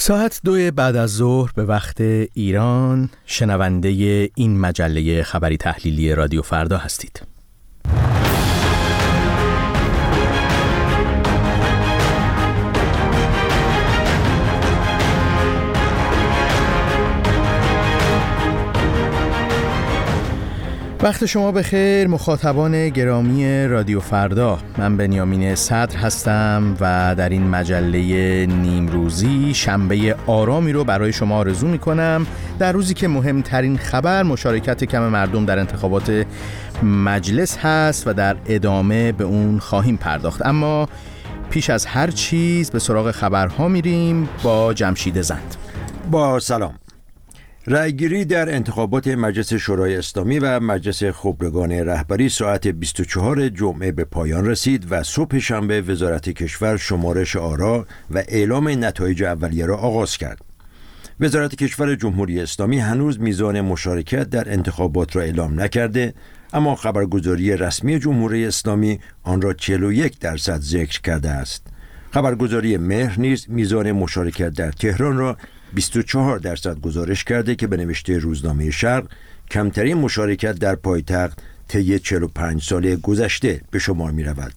ساعت دو بعد از ظهر به وقت ایران شنونده این مجله خبری تحلیلی رادیو فردا هستید. وقت شما به خیر مخاطبان گرامی رادیو فردا. من بنیامین صدر هستم و در این مجله نیمروزی شنبه آرامی رو برای شما آرزو می کنم در روزی که مهمترین خبر مشارکت کم مردم در انتخابات مجلس هست و در ادامه به اون خواهیم پرداخت. اما پیش از هر چیز به سراغ خبرها میریم با جمشید زند. با سلام. رأیگیری در انتخابات مجلس شورای اسلامی و مجلس خبرگان رهبری ساعت 24 جمعه به پایان رسید و صبح شنبه وزارت کشور شمارش آرا و اعلام نتایج اولیه را آغاز کرد. وزارت کشور جمهوری اسلامی هنوز میزان مشارکت در انتخابات را اعلام نکرده اما خبرگزاری رسمی جمهوری اسلامی آن را 41 درصد ذکر کرده است. خبرگزاری مهر نیز میزان مشارکت در تهران را 24 درصد گزارش کرده که به نوشته روزنامه شرق کمترین مشارکت در پایتخت طی 45 سال گذشته به شمار می رود.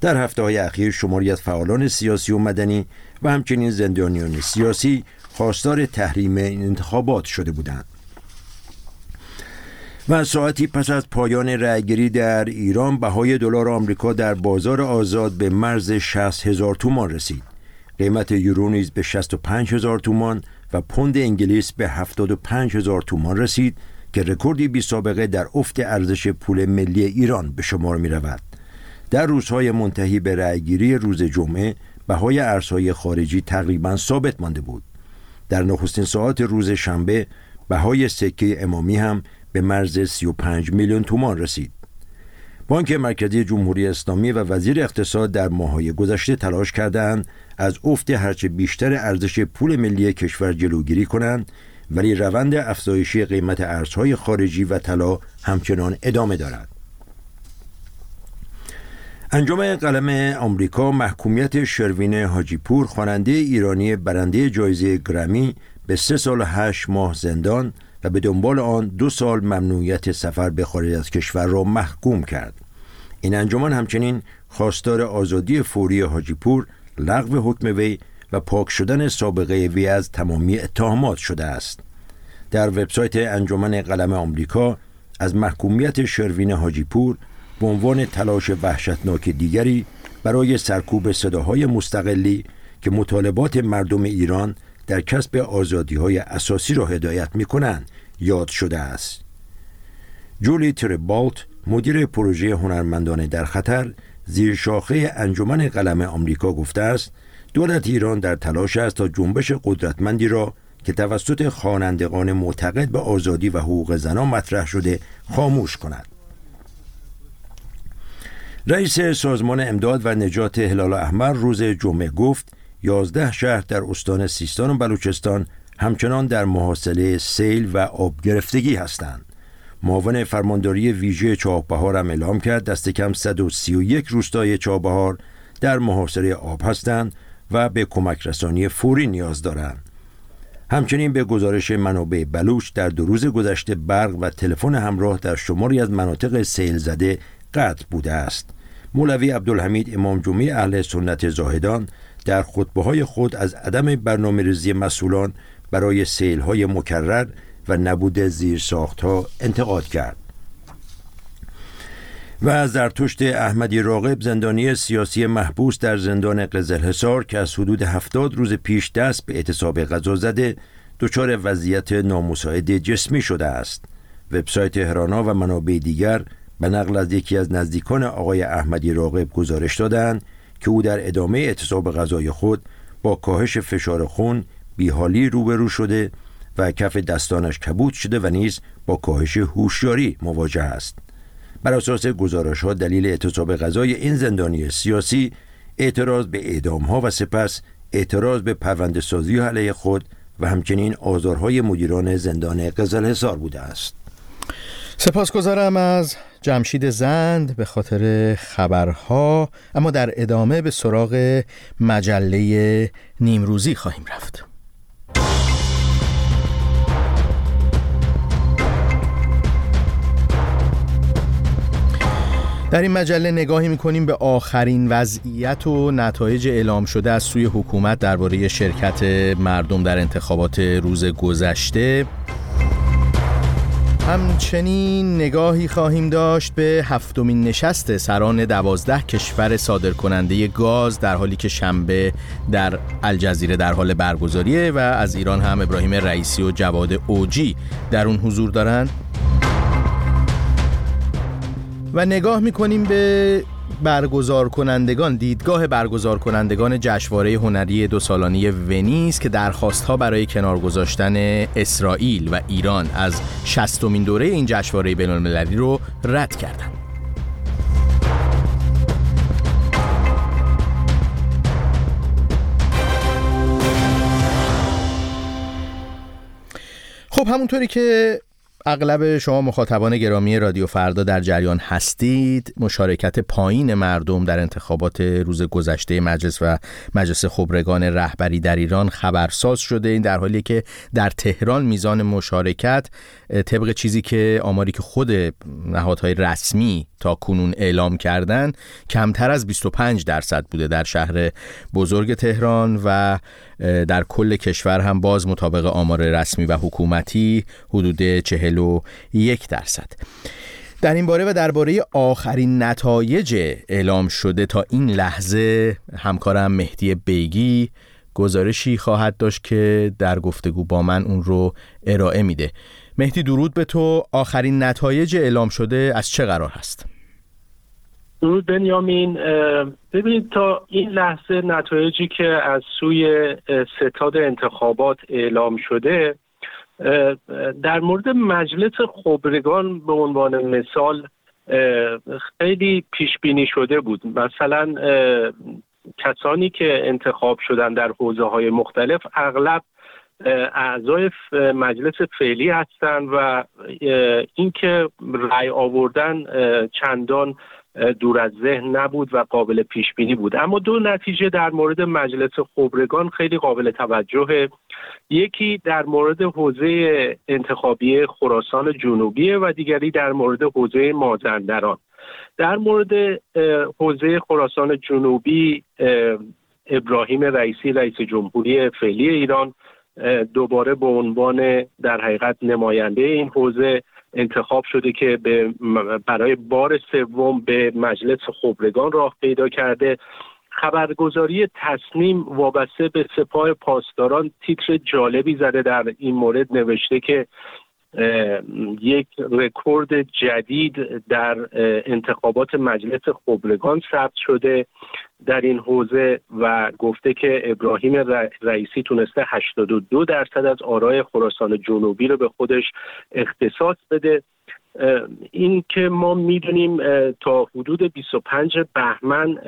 در هفته های اخیر شماری از فعالان سیاسی و مدنی و همچنین زندانیان سیاسی خواستار تحریم انتخابات شده بودند. و ساعتی پس از پایان رأیگیری در ایران بهای دلار آمریکا در بازار آزاد به مرز 60 هزار تومان رسید. قیمت یورو نیز به 65 هزار تومان و پوند انگلیس به 75 هزار تومان رسید که رکوردی بی سابقه در افت ارزش پول ملی ایران به شمار می رود. در روزهای منتهی به رأیگیری روز جمعه بهای ارزهای خارجی تقریبا ثابت مانده بود. در نخستین ساعت روز شنبه بهای سکه امامی هم به مرز 35 میلیون تومان رسید. بانک مرکزی جمهوری اسلامی و وزیر اقتصاد در ماهای گذشته تلاش کردند از افت هرچه بیشتر ارزش پول ملی کشور جلوگیری کنند ولی روند افزایشی قیمت ارزهای خارجی و طلا همچنان ادامه دارد. انجام قلم آمریکا محکومیت شروین حاجیپور خواننده ایرانی برنده جایزه گرمی به سه سال هشت ماه زندان و به دنبال آن دو سال ممنوعیت سفر به خارج از کشور را محکوم کرد. این انجمن همچنین خواستار آزادی فوری حاجیپور لغو حکم وی و پاک شدن سابقه وی از تمامی اتهامات شده است در وبسایت انجمن قلم آمریکا از محکومیت شروین حاجیپور به عنوان تلاش وحشتناک دیگری برای سرکوب صداهای مستقلی که مطالبات مردم ایران در کسب آزادی های اساسی را هدایت می کنند یاد شده است. جولی تربالت مدیر پروژه هنرمندان در خطر زیر شاخه انجمن قلم آمریکا گفته است دولت ایران در تلاش است تا جنبش قدرتمندی را که توسط خوانندگان معتقد به آزادی و حقوق زنان مطرح شده خاموش کند. رئیس سازمان امداد و نجات هلال احمر روز جمعه گفت یازده شهر در استان سیستان و بلوچستان همچنان در محاصله سیل و آب گرفتگی هستند. معاون فرمانداری ویژه چابهار هم اعلام کرد دست کم 131 روستای چابهار در محاصره آب هستند و به کمک رسانی فوری نیاز دارند. همچنین به گزارش منابع بلوچ در دو روز گذشته برق و تلفن همراه در شماری از مناطق سیل زده قطع بوده است. مولوی عبدالحمید امام جمعه اهل سنت زاهدان در خطبه های خود از عدم برنامه ریزی مسئولان برای سیل های مکرر و نبود زیر ها انتقاد کرد. و از زرتشت احمدی راقب زندانی سیاسی محبوس در زندان قزلحصار که از حدود هفتاد روز پیش دست به اعتصاب غذا زده دچار وضعیت نامساعد جسمی شده است. وبسایت هرانا و منابع دیگر به نقل از یکی از نزدیکان آقای احمدی راقب گزارش دادند که او در ادامه اعتصاب غذای خود با کاهش فشار خون بیحالی روبرو شده و کف دستانش کبود شده و نیز با کاهش هوشیاری مواجه است. بر اساس گزارش ها دلیل اعتصاب غذای این زندانی سیاسی اعتراض به اعدام ها و سپس اعتراض به پرونده سازی علیه خود و همچنین آزارهای مدیران زندان قزل حصار بوده است. سپاسگزارم از جمشید زند به خاطر خبرها اما در ادامه به سراغ مجله نیمروزی خواهیم رفت. در این مجله نگاهی می‌کنیم به آخرین وضعیت و نتایج اعلام شده از سوی حکومت درباره شرکت مردم در انتخابات روز گذشته. همچنین نگاهی خواهیم داشت به هفتمین نشست سران دوازده کشور صادرکننده گاز در حالی که شنبه در الجزیره در حال برگزاریه و از ایران هم ابراهیم رئیسی و جواد اوجی در اون حضور دارند. و نگاه می‌کنیم به برگزار کنندگان دیدگاه برگزار کنندگان جشنواره هنری دو سالانه ونیز که درخواست برای کنار گذاشتن اسرائیل و ایران از شستمین دوره این جشنواره بین المللی رو رد کردند. خب همونطوری که اغلب شما مخاطبان گرامی رادیو فردا در جریان هستید. مشارکت پایین مردم در انتخابات روز گذشته مجلس و مجلس خبرگان رهبری در ایران خبرساز شده. این در حالی که در تهران میزان مشارکت طبق چیزی که آماری که خود نهادهای رسمی تا کنون اعلام کردن کمتر از 25 درصد بوده در شهر بزرگ تهران و در کل کشور هم باز مطابق آمار رسمی و حکومتی حدود 41 درصد. در این باره و درباره آخرین نتایج اعلام شده تا این لحظه همکارم مهدی بیگی گزارشی خواهد داشت که در گفتگو با من اون رو ارائه میده. مهدی درود به تو. آخرین نتایج اعلام شده از چه قرار هست؟ درود بنیامین. ببینید تا این لحظه نتایجی که از سوی ستاد انتخابات اعلام شده در مورد مجلس خبرگان به عنوان مثال خیلی پیش بینی شده بود. مثلا کسانی که انتخاب شدن در حوزه های مختلف اغلب اعضای مجلس فعلی هستند و اینکه رأی آوردن چندان دور از ذهن نبود و قابل پیش بینی بود. اما دو نتیجه در مورد مجلس خبرگان خیلی قابل توجهه. یکی در مورد حوزه انتخابی خراسان جنوبی و دیگری در مورد حوزه مازندران. در مورد حوزه خراسان جنوبی ابراهیم رئیسی رئیس جمهوری فعلی ایران دوباره به عنوان در حقیقت نماینده این حوزه انتخاب شده که به برای بار سوم به مجلس خبرگان راه پیدا کرده. خبرگزاری تصمیم وابسته به سپاه پاسداران تیتر جالبی زده در این مورد نوشته که یک رکورد جدید در انتخابات مجلس خبرگان ثبت شده در این حوزه و گفته که ابراهیم رئیسی تونسته 82 درصد از آرای خراسان جنوبی رو به خودش اختصاص بده. این که ما می‌دونیم تا حدود 25 بهمن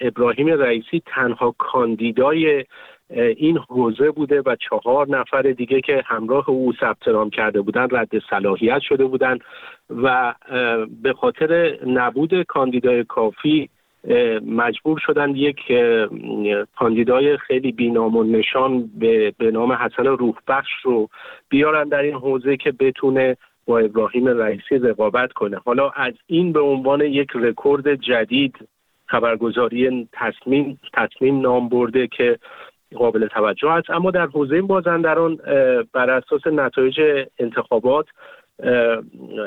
ابراهیم رئیسی تنها کاندیدای این حوزه بوده و چهار نفر دیگه که همراه او ثبت نام کرده بودن رد صلاحیت شده بودن و به خاطر نبود کاندیدای کافی مجبور شدن یک کاندیدای خیلی بینام و نشان به, به نام حسن روحبخش رو بیارن در این حوزه که بتونه با ابراهیم رئیسی رقابت کنه. حالا از این به عنوان یک رکورد جدید خبرگزاری تصمیم تصمیم نام برده که قابل توجه است. اما در حوزه بازندران بر اساس نتایج انتخابات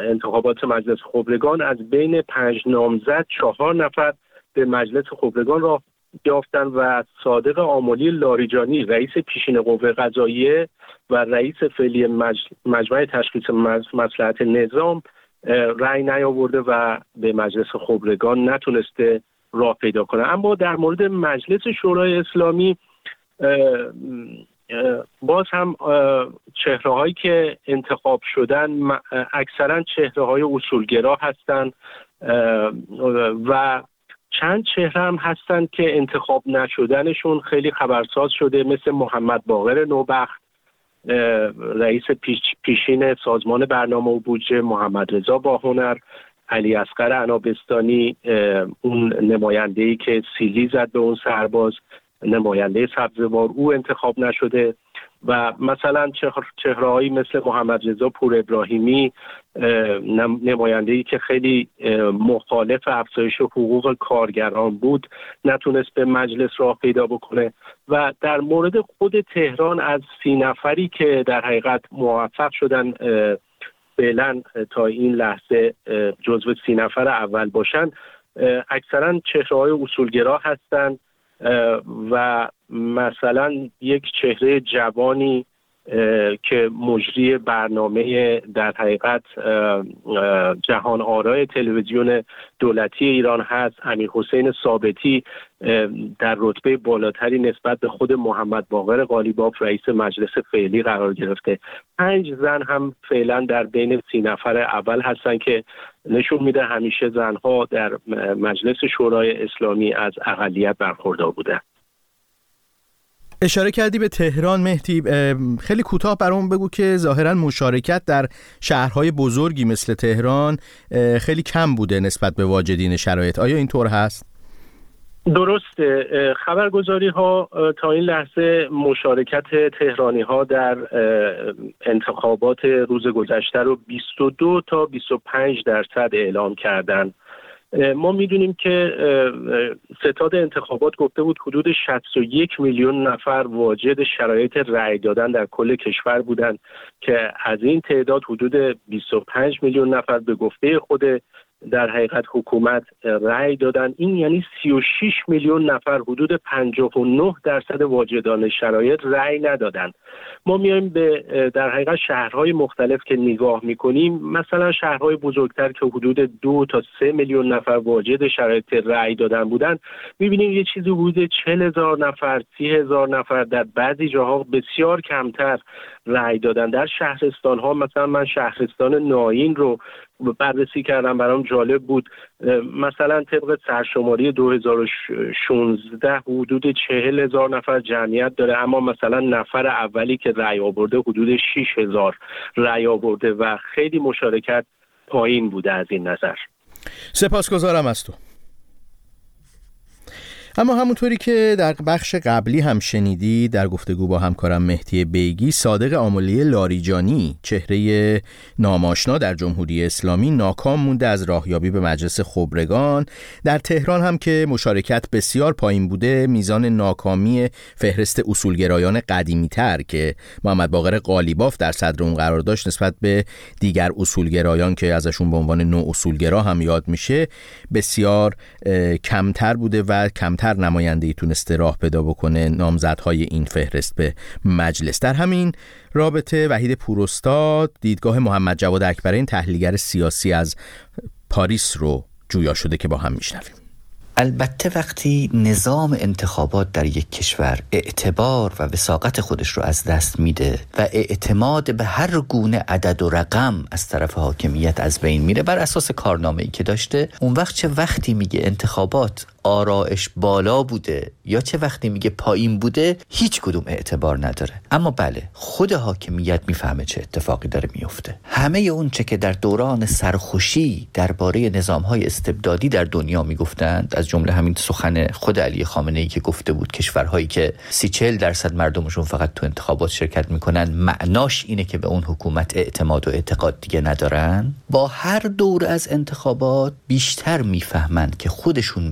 انتخابات مجلس خبرگان از بین پنج نامزد چهار نفر به مجلس خبرگان را یافتن و صادق آمولی لاریجانی رئیس پیشین قوه قضاییه و رئیس فعلی مجمع تشخیص مسلحت نظام رأی نیاورده و به مجلس خبرگان نتونسته راه پیدا کنه. اما در مورد مجلس شورای اسلامی باز هم چهره هایی که انتخاب شدن اکثرا چهره های اصولگرا هستند و چند چهره هم هستند که انتخاب نشدنشون خیلی خبرساز شده مثل محمد باقر نوبخت رئیس پیشین سازمان برنامه و بودجه محمد رضا باهنر علی اسقر عنابستانی اون نماینده ای که سیلی زد به اون سرباز. نماینده سبزوار او انتخاب نشده و مثلا چهرههایی مثل محمد رضا پور ابراهیمی نماینده ای که خیلی مخالف افزایش حقوق کارگران بود نتونست به مجلس راه پیدا بکنه و در مورد خود تهران از سی نفری که در حقیقت موفق شدن فعلا تا این لحظه جزو سی نفر اول باشن اکثرا چهره های اصولگرا هستند و مثلا یک چهره جوانی که مجری برنامه در حقیقت جهان آرای تلویزیون دولتی ایران هست. امیر حسین ثابتی در رتبه بالاتری نسبت به خود محمد باقر قالیباف رئیس مجلس فعلی قرار گرفته. پنج زن هم فعلا در بین سی نفر اول هستن که نشون میده همیشه زنها در مجلس شورای اسلامی از اقلیت برخوردار بودن. اشاره کردی به تهران مهدی خیلی کوتاه برام بگو که ظاهرا مشارکت در شهرهای بزرگی مثل تهران خیلی کم بوده نسبت به واجدین شرایط. آیا اینطور هست؟ درسته. خبرگزاری ها تا این لحظه مشارکت تهرانی ها در انتخابات روز گذشته رو 22 تا 25 درصد اعلام کردند ما می‌دونیم که ستاد انتخابات گفته بود حدود 61 میلیون نفر واجد شرایط رأی دادن در کل کشور بودند که از این تعداد حدود 25 میلیون نفر به گفته خود در حقیقت حکومت رأی دادن. این یعنی 36 میلیون نفر حدود 59 درصد واجدان شرایط رأی ندادن. ما میایم به در حقیقت شهرهای مختلف که نگاه می‌کنیم مثلا شهرهای بزرگتر که حدود دو تا سه میلیون نفر واجد شرایط رأی دادن بودن می‌بینیم یه چیزی حدود چل هزار نفر سی هزار نفر در بعضی جاها بسیار کمتر رأی دادن. در شهرستان ها مثلا من شهرستان ناین رو بررسی کردم برام جالب بود. مثلا طبق سرشماری 2016 حدود چهل هزار نفر جمعیت داره اما مثلا نفر اولی که رأی آورده حدود 6 هزار رأی آورده و خیلی مشارکت پایین بوده از این نظر. سپاسگزارم از تو. اما همونطوری که در بخش قبلی هم شنیدی در گفتگو با همکارم مهدی بیگی صادق آمولی لاریجانی چهره ناماشنا در جمهوری اسلامی ناکام مونده از راهیابی به مجلس خبرگان. در تهران هم که مشارکت بسیار پایین بوده میزان ناکامی فهرست اصولگرایان قدیمی تر که محمد باقر قالیباف در صدر اون قرار داشت نسبت به دیگر اصولگرایان که ازشون به عنوان نو اصولگرا هم یاد میشه بسیار کمتر بوده و کمتر کمتر نماینده تونسته راه پیدا بکنه نامزدهای این فهرست به مجلس. در همین رابطه وحید پوراستاد دیدگاه محمد جواد اکبرین تحلیلگر سیاسی از پاریس رو جویا شده که با هم میشنویم. البته وقتی نظام انتخابات در یک کشور اعتبار و وساقت خودش رو از دست میده و اعتماد به هر گونه عدد و رقم از طرف حاکمیت از بین میره بر اساس کارنامه ای که داشته اون وقت چه وقتی میگه انتخابات آرائش بالا بوده یا چه وقتی میگه پایین بوده هیچ کدوم اعتبار نداره. اما بله خود حاکمیت می‌فهمه چه اتفاقی داره میفته همه اون چه که در دوران سرخوشی درباره نظام های استبدادی در دنیا می‌گفتند از جمله همین سخن خود علی خامنه ای که گفته بود کشورهایی که سی چل درصد مردمشون فقط تو انتخابات شرکت می‌کنن معناش اینه که به اون حکومت اعتماد و اعتقاد دیگه ندارن. با هر دور از انتخابات بیشتر می‌فهمند که خودشون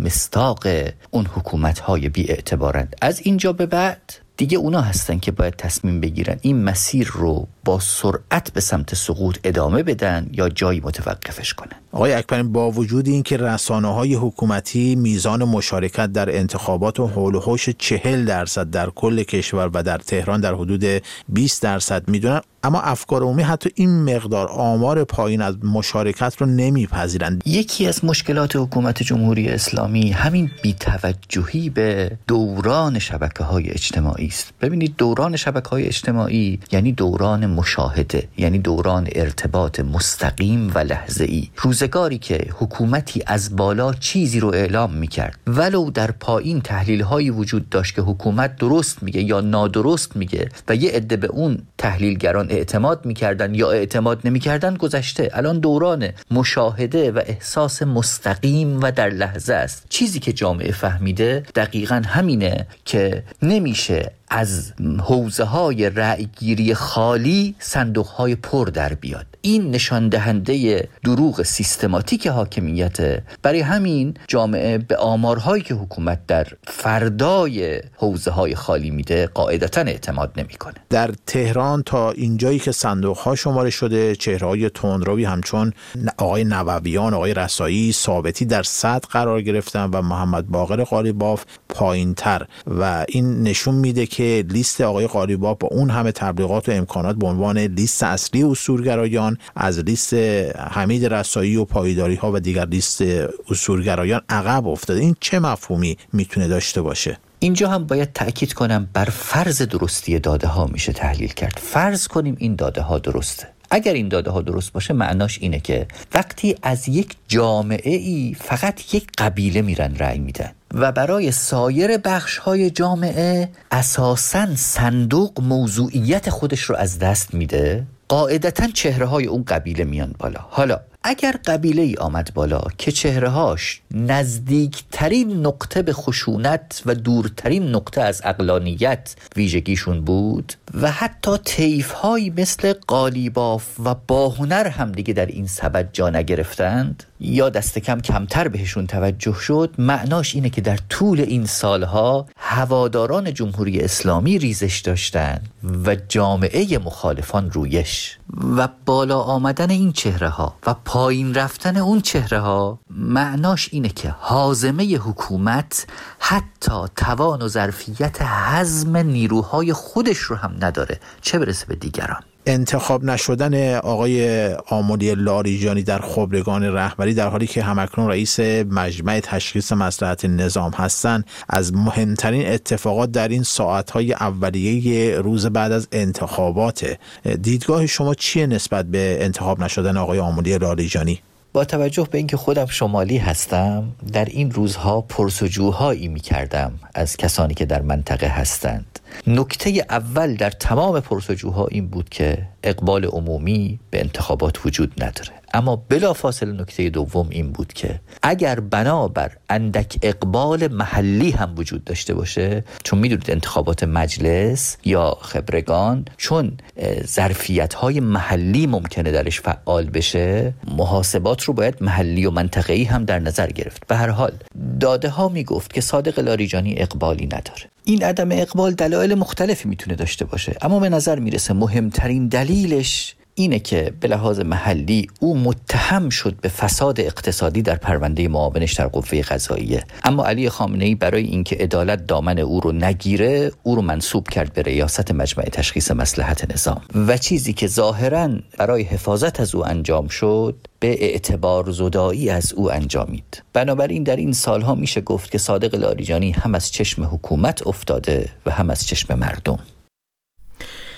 مستاق اون حکومت های بی اعتبارند از اینجا به بعد دیگه اونا هستن که باید تصمیم بگیرن. این مسیر رو با سرعت به سمت سقوط ادامه بدن یا جایی متوقفش کنن. آقای اکبرین با وجود اینکه رسانه های حکومتی میزان مشارکت در انتخابات و حول و حوش چهل درصد در کل کشور و در تهران در حدود 20 درصد می‌دونن اما افکار عمومی حتی این مقدار آمار پایین از مشارکت رو نمیپذیرند. یکی از مشکلات حکومت جمهوری اسلامی همین بیتوجهی به دوران شبکه های اجتماعی است. ببینید دوران شبکه های اجتماعی یعنی دوران مشاهده یعنی دوران ارتباط مستقیم و لحظه ای روز روزگاری که حکومتی از بالا چیزی رو اعلام می‌کرد. ولو در پایین تحلیل هایی وجود داشت که حکومت درست میگه یا نادرست میگه و یه عده به اون تحلیلگران اعتماد می‌کردن یا اعتماد نمی‌کردن گذشته. الان دوران مشاهده و احساس مستقیم و در لحظه است. چیزی که جامعه فهمیده دقیقا همینه که نمیشه از حوزه های رأیگیری خالی صندوق های پر در بیاد. این نشان دهنده دروغ سیستماتیک حاکمیت برای همین جامعه به آمارهایی که حکومت در فردای حوزه های خالی میده قاعدتا اعتماد نمی‌کنه. در تهران تا اینجایی که صندوق ها شماره شده چهره های تندروی همچون آقای نوویان آقای رسایی ثابتی در صد قرار گرفتن و محمد باقر قالیباف پایین تر و این نشون میده که لیست آقای قالیباف با اون همه تبلیغات و امکانات به عنوان لیست اصلی اصولگرایان از لیست حمید رسایی و پایداری ها و دیگر لیست اصولگرایان عقب افتاده. این چه مفهومی می‌تونه داشته باشه؟ اینجا هم باید تأکید کنم بر فرض درستی داده ها میشه تحلیل کرد. فرض کنیم این داده ها درسته. اگر این داده ها درست باشه معناش اینه که وقتی از یک جامعه ای فقط یک قبیله میرن رأی میدن و برای سایر بخش های جامعه اساسا صندوق موضوعیت خودش رو از دست میده قاعدتا چهره های اون قبیله میان بالا. حالا اگر قبیله ای آمد بالا که چهرههاش نزدیکترین نقطه به خشونت و دورترین نقطه از اقلانیت ویژگیشون بود و حتی تیف مثل قالیباف و باهنر هم دیگه در این سبد جا نگرفتند یا دست کم کمتر بهشون توجه شد معناش اینه که در طول این سالها هواداران جمهوری اسلامی ریزش داشتند و جامعه مخالفان رویش. و بالا آمدن این چهره ها و پایین رفتن اون چهره ها معناش اینه که حازمه حکومت حتی توان و ظرفیت حزم نیروهای خودش رو هم نداره. چه برسه به دیگران؟ انتخاب نشدن آقای آمولی لاریجانی در خبرگان رهبری در حالی که همکنون رئیس مجمع تشخیص مسلحت نظام هستند از مهمترین اتفاقات در این ساعتهای اولیه روز بعد از انتخابات. دیدگاه شما چیه نسبت به انتخاب نشدن آقای آمولی لاریجانی؟ با توجه به اینکه خودم شمالی هستم در این روزها پرسجوهایی می کردم از کسانی که در منطقه هستند. نکته اول در تمام پرسجوها این بود که اقبال عمومی به انتخابات وجود نداره. اما بلافاصله نکته دوم این بود که اگر بنابر اندک اقبال محلی هم وجود داشته باشه چون می‌دونید انتخابات مجلس یا خبرگان چون ظرفیت های محلی ممکنه درش فعال بشه محاسبات رو باید محلی و منطقه‌ای هم در نظر گرفت. به هر حال داده ها می‌گفت که صادق لاریجانی اقبالی نداره. این عدم اقبال دلایل مختلفی می‌تونه داشته باشه اما به نظر می‌رسه مهمترین دلیلش اینه که به لحاظ محلی او متهم شد به فساد اقتصادی در پرونده معاونش در قوه قضاییه. اما علی خامنه ای برای اینکه عدالت دامن او رو نگیره او رو منصوب کرد به ریاست مجمع تشخیص مسلحت نظام. و چیزی که ظاهرا برای حفاظت از او انجام شد به اعتبار زدایی از او انجامید. بنابراین در این سالها میشه گفت که صادق لاریجانی هم از چشم حکومت افتاده و هم از چشم مردم.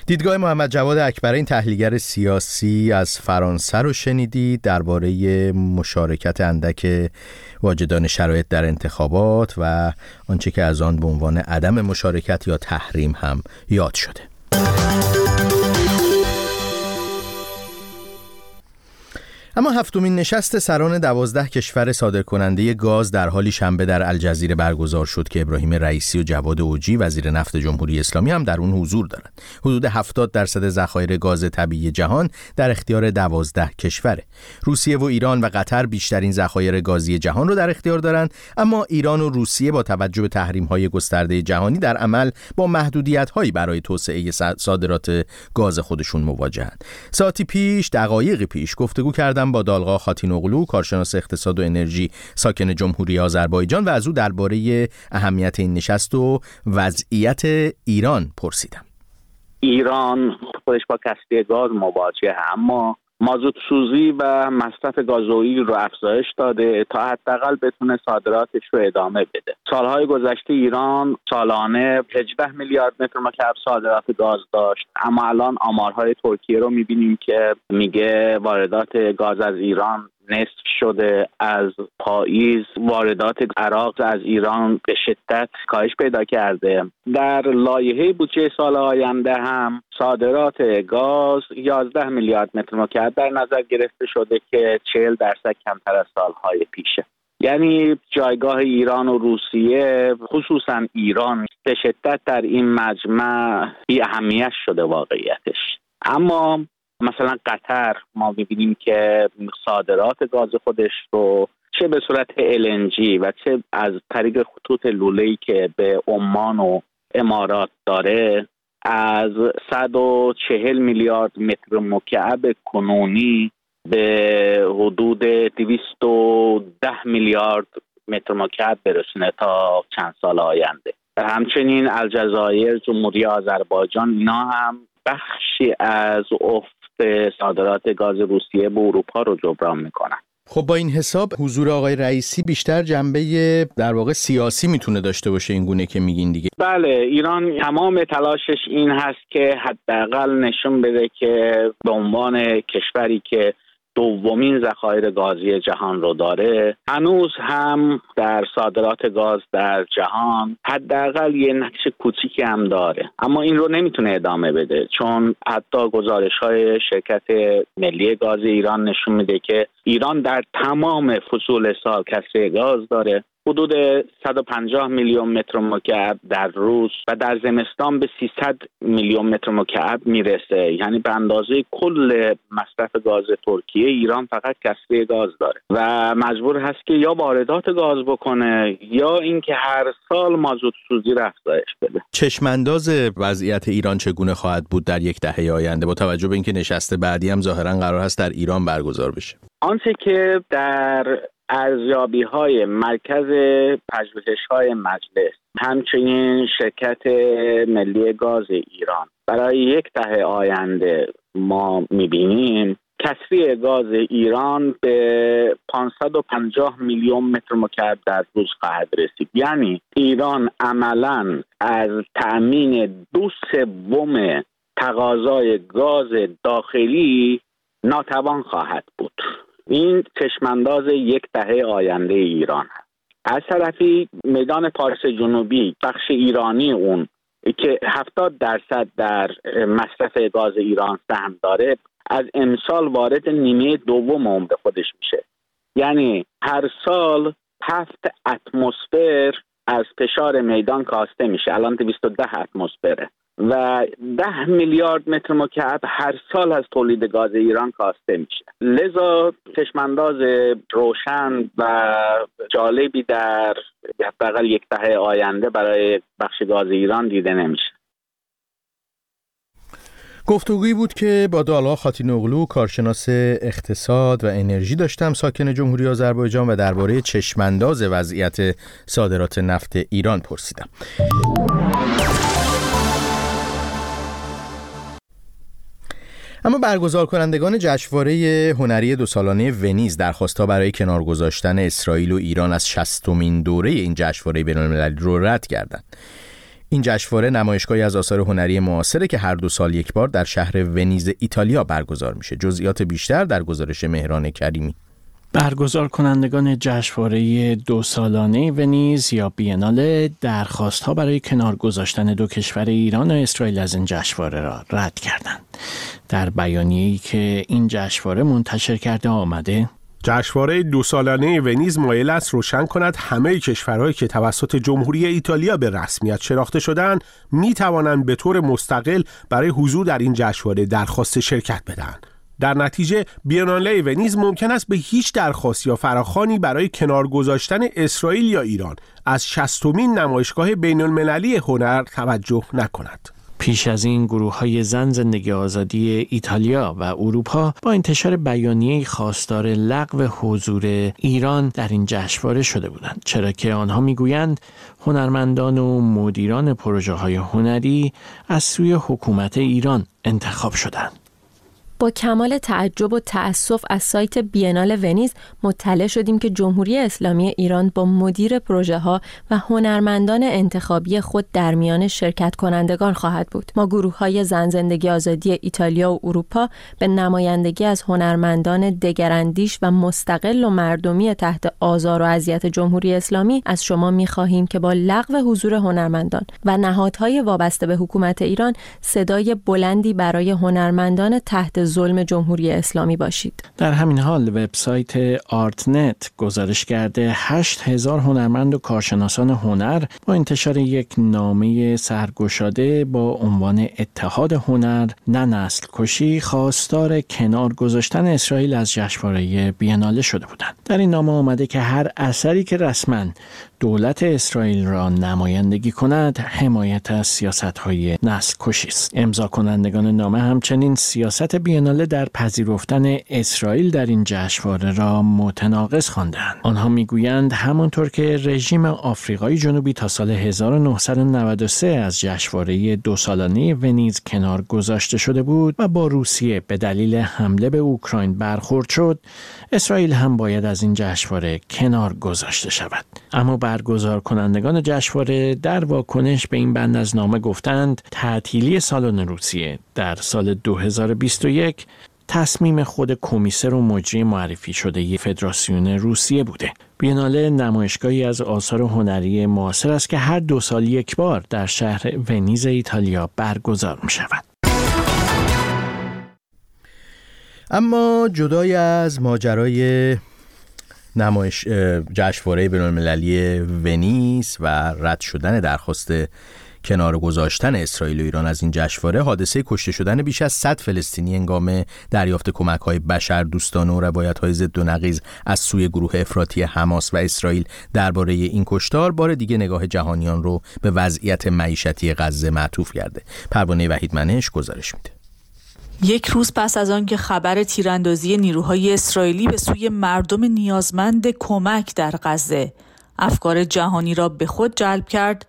دیدگاه محمد جواد اکبرین تحلیلگر سیاسی از فرانسه رو شنیدید درباره مشارکت اندک واجدان شرایط در انتخابات و آنچه که از آن به عنوان عدم مشارکت یا تحریم هم یاد شده. اما هفتمین نشست سران دوازده کشور صادرکننده گاز در حالی شنبه در الجزیره برگزار شد که ابراهیم رئیسی و جواد اوجی وزیر نفت جمهوری اسلامی هم در اون حضور دارند. حدود 70 درصد ذخایر گاز طبیعی جهان در اختیار دوازده کشوره. روسیه و ایران و قطر بیشترین ذخایر گازی جهان رو در اختیار دارند، اما ایران و روسیه با توجه به تحریم های گسترده جهانی در عمل با محدودیت هایی برای توسعه صادرات گاز خودشون مواجهند. ساعتی پیش دقایقی پیش گفتگو کردم با دالغا خاتین کارشناس اقتصاد و انرژی ساکن جمهوری آذربایجان و از او درباره اهمیت این نشست و وضعیت ایران پرسیدم. ایران خودش با کسری گاز مواجه اما مازوت سوزی و مصرف گازوئیل رو افزایش داده تا حداقل بتونه صادراتش رو ادامه بده. سالهای گذشته ایران سالانه 18 میلیارد متر مکعب صادرات گاز داشت اما الان آمارهای ترکیه رو می‌بینیم که میگه واردات گاز از ایران نصف شده از پاییز واردات عراق از ایران به شدت کاهش پیدا کرده. در لایحه بودجه سال آینده هم صادرات گاز 11 میلیارد متر مکعب در نظر گرفته شده که 40 درصد کمتر از سالهای پیشه. یعنی جایگاه ایران و روسیه خصوصا ایران به شدت در این مجمع بی اهمیت شده واقعیتش. اما مثلا قطر ما ببینیم که صادرات گاز خودش رو چه به صورت LNG و چه از طریق خطوط لوله‌ای که به عمان و امارات داره از 140 میلیارد متر مکعب کنونی به حدود 210 میلیارد متر مکعب برسونه تا چند سال آینده. همچنین الجزایر جمهوری آذربایجان اینا هم بخشی از صادرات گاز روسیه به اروپا رو جبران می‌کنن خب با این حساب حضور آقای رئیسی بیشتر جنبه در واقع سیاسی می‌تونه داشته باشه این گونه که میگین دیگه. بله ایران تمام تلاشش این هست که حداقل نشون بده که به عنوان کشوری که دومین ذخایر گازی جهان رو داره. هنوز هم در صادرات گاز در جهان حداقل یه نقش کوچیکی هم داره. اما این رو نمی‌تونه ادامه بده چون حتی گزارش های شرکت ملی گاز ایران نشون میده که ایران در تمام فصول سال کسری گاز داره. حدود 150 میلیون متر مکعب در روز و در زمستان به 300 میلیون متر مکعب می‌رسه. یعنی به اندازه کل مصرف گاز ترکیه ایران فقط کسری گاز داره. و مجبور هست که یا واردات گاز بکنه یا اینکه هر سال مازوت سوزی رو افزایش بده. چشمانداز وضعیت ایران چگونه خواهد بود در یک دهه آینده؟ با توجه به اینکه نشست بعدی هم ظاهرا قرار هست در ایران برگزار بشه. آنچه که در ارزیابی های مرکز پژوهش های مجلس همچنین شرکت ملی گاز ایران. برای یک دهه آینده ما می‌بینیم کسری گاز ایران به 550 میلیون متر مکعب در روز خواهد رسید. یعنی ایران عملا از تأمین دو سوم تقاضای گاز داخلی ناتوان خواهد بود. این چشمانداز یک دهه آینده ایران هست. از طرفی میدان پارس جنوبی بخش ایرانی اون که 70 درصد در مصرف گاز ایران سهم داره از امسال وارد نیمه دوم عمر خودش میشه. یعنی هر سال هفت اتمسفر از فشار میدان کاسته میشه. الان 210 اتمسفره. و ده میلیارد متر مکعب هر سال از تولید گاز ایران کاسته میشه. لذا چشمانداز روشن و جالبی در حداقل یک دهه آینده برای بخش گاز ایران دیده نمیشه. گفتگویی بود که با دالا خاتینوغلو کارشناس اقتصاد و انرژی داشتم ساکن جمهوری آذربایجان و درباره چشمانداز وضعیت صادرات نفت ایران پرسیدم. اما برگزار کنندگان جشنواره هنری دو سالانه ونیز درخواستها برای کنار گذاشتن اسرائیل و ایران از شستمین دوره این جشنواره بین‌المللی رو رد کردند. این جشنواره نمایشگاهی از آثار هنری معاصره که هر دو سال یک بار در شهر ونیز ایتالیا برگزار میشه. جزئیات بیشتر در گزارش مهران کریمی. برگزار کنندگان جشنواره دو سالانه ونیز یا بینال درخواست ها برای کنار گذاشتن دو کشور ایران و اسرائیل از این جشنواره را رد کردند. در بیانیه‌ای که این جشنواره منتشر کرده آمده جشنواره دو سالانه ونیز مایل است روشن کند همه کشورهایی که توسط جمهوری ایتالیا به رسمیت شناخته شدند می توانند به طور مستقل برای حضور در این جشنواره درخواست شرکت بدهند. در نتیجه بیاناله ونیز ممکن است به هیچ درخواست یا فراخانی برای کنار گذاشتن اسرائیل یا ایران از شستمین نمایشگاه بین المللی هنر توجه نکند. پیش از این گروه های زن زندگی آزادی ایتالیا و اروپا با انتشار بیانیه خواستار لغو حضور ایران در این جشنواره شده بودند چرا که آنها می‌گویند هنرمندان و مدیران پروژه های هنری از سوی حکومت ایران انتخاب شدند با کمال تعجب و تأسف از سایت بینال ونیز مطلع شدیم که جمهوری اسلامی ایران با مدیر پروژه ها و هنرمندان انتخابی خود در میان شرکت کنندگان خواهد بود. ما گروه های زن زندگی آزادی ایتالیا و اروپا به نمایندگی از هنرمندان دگراندیش و مستقل و مردمی تحت آزار و اذیت جمهوری اسلامی از شما می خواهیم که با لغو حضور هنرمندان و نهادهای وابسته به حکومت ایران صدای بلندی برای هنرمندان تحت ظلم جمهوری اسلامی باشید. در همین حال وبسایت آرتنت گزارش کرده 8000 هنرمند و کارشناسان هنر با انتشار یک نامه سرگشاده با عنوان اتحاد هنر نه نسل کشی خواستار کنار گذاشتن اسرائیل از جشنواره بیناله شده بودند. در این نامه آمده که هر اثری که رسما دولت اسرائیل را نمایندگی کند حمایت از سیاست های نسل کشی است. امضا کنندگان نامه همچنین سیاست بیناله در پذیرفتن اسرائیل در این جشنواره را متناقض خواندند آنها می‌گویند همانطور که رژیم آفریقای جنوبی تا سال 1993 از جشنواره دو سالانه ونیز کنار گذاشته شده بود و با روسیه به دلیل حمله به اوکراین برخورد شد اسرائیل هم باید از این جشنواره کنار گذاشته شود. اما برگزار کنندگان جشنواره در واکنش به این بند از نامه گفتند تعطیلی سالن روسیه در سال 2021 تصمیم خود کمیسر و مجری معرفی شده ی فدراسیون روسیه بوده. بیناله نمایشگاهی از آثار هنری معاصر است که هر دو سال یک بار در شهر ونیز ایتالیا برگزار می شود. اما جدای از ماجرای نمایش جشنواره بینالمللی ونیس و رد شدن درخواست کنار گذاشتن اسرائیل و ایران از این جشنواره حادثه کشته شدن بیش از 100 فلسطینی انگام دریافت کمک های بشر دوستانه و روایت های ضد و نقیز از سوی گروه افراطی حماس و اسرائیل درباره این کشتار. بار دیگه نگاه جهانیان رو به وضعیت معیشتی غزه معطوف کرده. پروانه وحید منش گزارش میده. یک روز پس از آنکه خبر تیراندازی نیروهای اسرائیلی به سوی مردم نیازمند کمک در غزه افکار جهانی را به خود جلب کرد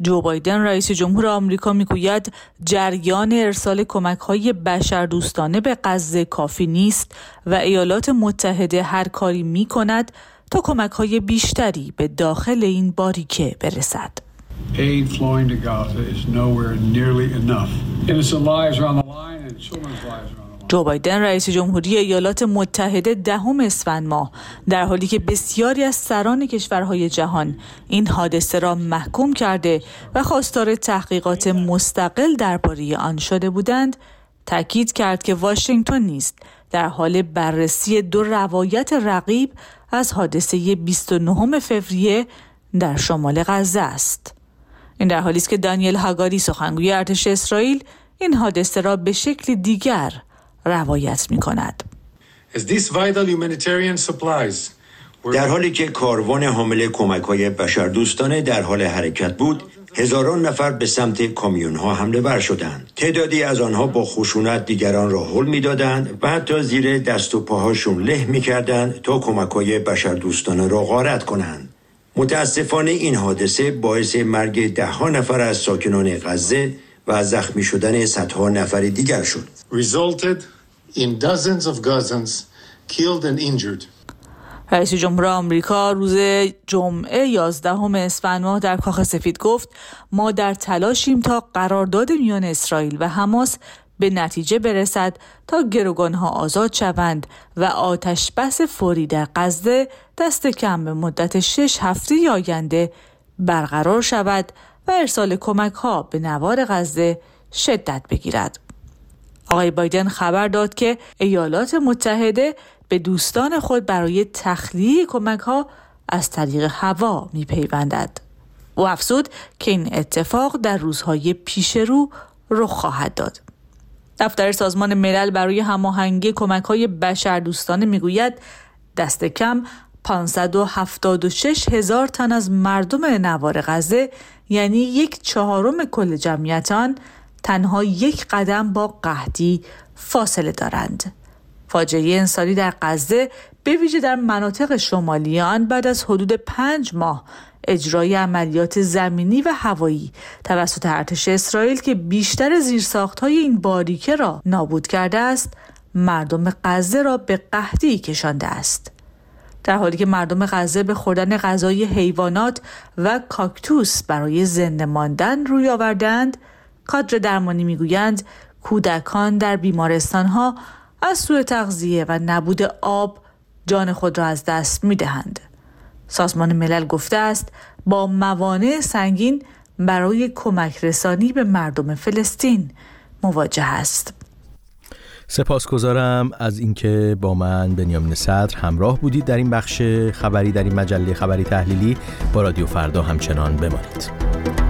جو بایدن رئیس جمهور آمریکا می‌گوید جریان ارسال کمک های بشردوستانه به غزه کافی نیست و ایالات متحده هر کاری می کند تا کمک های بیشتری به داخل این باریکه برسد. Aid flowing to Gaza is nowhere nearly enough. Innocent lives are on the line and children's lives are جو بایدن رئیس جمهوری ایالات متحده دهم اسفند ماه. در حالی که بسیاری از سران کشورهای جهان این حادثه را محکوم کرده و خواستار تحقیقات مستقل درباره آن شده بودند تاکید کرد که واشنگتن نیست. در حال بررسی دو روایت رقیب از حادثه 29 فوریه در شمال غزه است. این در حالی است که دانیل هاگاری سخنگوی ارتش اسرائیل این حادثه را به شکل دیگر روایت می کند. در حالی که کاروان حامل کمک های بشردوستانه در حال حرکت بود هزاران نفر به سمت کامیون ها حمله ور شدند تعدادی از آنها با خشونت دیگران را حل می‌دادند و حتی زیر دست و پاهاشون له می‌کردند تا کمک های بشردوستانه را غارت کنند متاسفانه این حادثه باعث مرگ ده ها نفر از ساکنان غزه و زخمی شدن صدها نفر دیگر شد. in dozens of Gazans killed and injured. رئیس جمهور آمریکا روز جمعه 11 اسفند ماه در کاخ سفید گفت ما در تلاشیم تا قرارداد میان اسرائیل و حماس به نتیجه برسد تا گروگانها آزاد شوند و آتش بس فوری در غزه دست کم به مدت شش هفته آینده برقرار شود و ارسال کمک ها به نوار غزه شدت بگیرد. آقای بایدن خبر داد که ایالات متحده به دوستان خود برای تخلیه کمک ها از طریق هوا می پیوندد. و افزود که این اتفاق در روزهای پیش رو رخ خواهد داد. دفتر سازمان ملل برای هماهنگی کمک های بشر دوستانه می‌گوید دست کم 576 هزار تن از مردم نوار غزه یعنی یک چهارم کل جمعیت آن تنها یک قدم با قحطی فاصله دارند. فاجعه انسانی در غزه به ویژه در مناطق شمالی آن بعد از حدود پنج ماه اجرای عملیات زمینی و هوایی توسط ارتش اسرائیل که بیشتر زیرساختهای این باریکه را نابود کرده است مردم غزه را به قحطی کشانده است. در حالی که مردم غزه به خوردن غذای حیوانات و کاکتوس برای زنده ماندن روی آوردند، کادر درمانی می‌گویند کودکان در بیمارستان ها از سوء تغذیه و نبود آب جان خود را از دست می دهند. سازمان ملل گفته است با موانع سنگین برای کمک رسانی به مردم فلسطین مواجه است. سپاسگزارم از اینکه با من بنیامین صدر همراه بودید در این بخش خبری در این مجله خبری تحلیلی با رادیو فردا همچنان بمانید.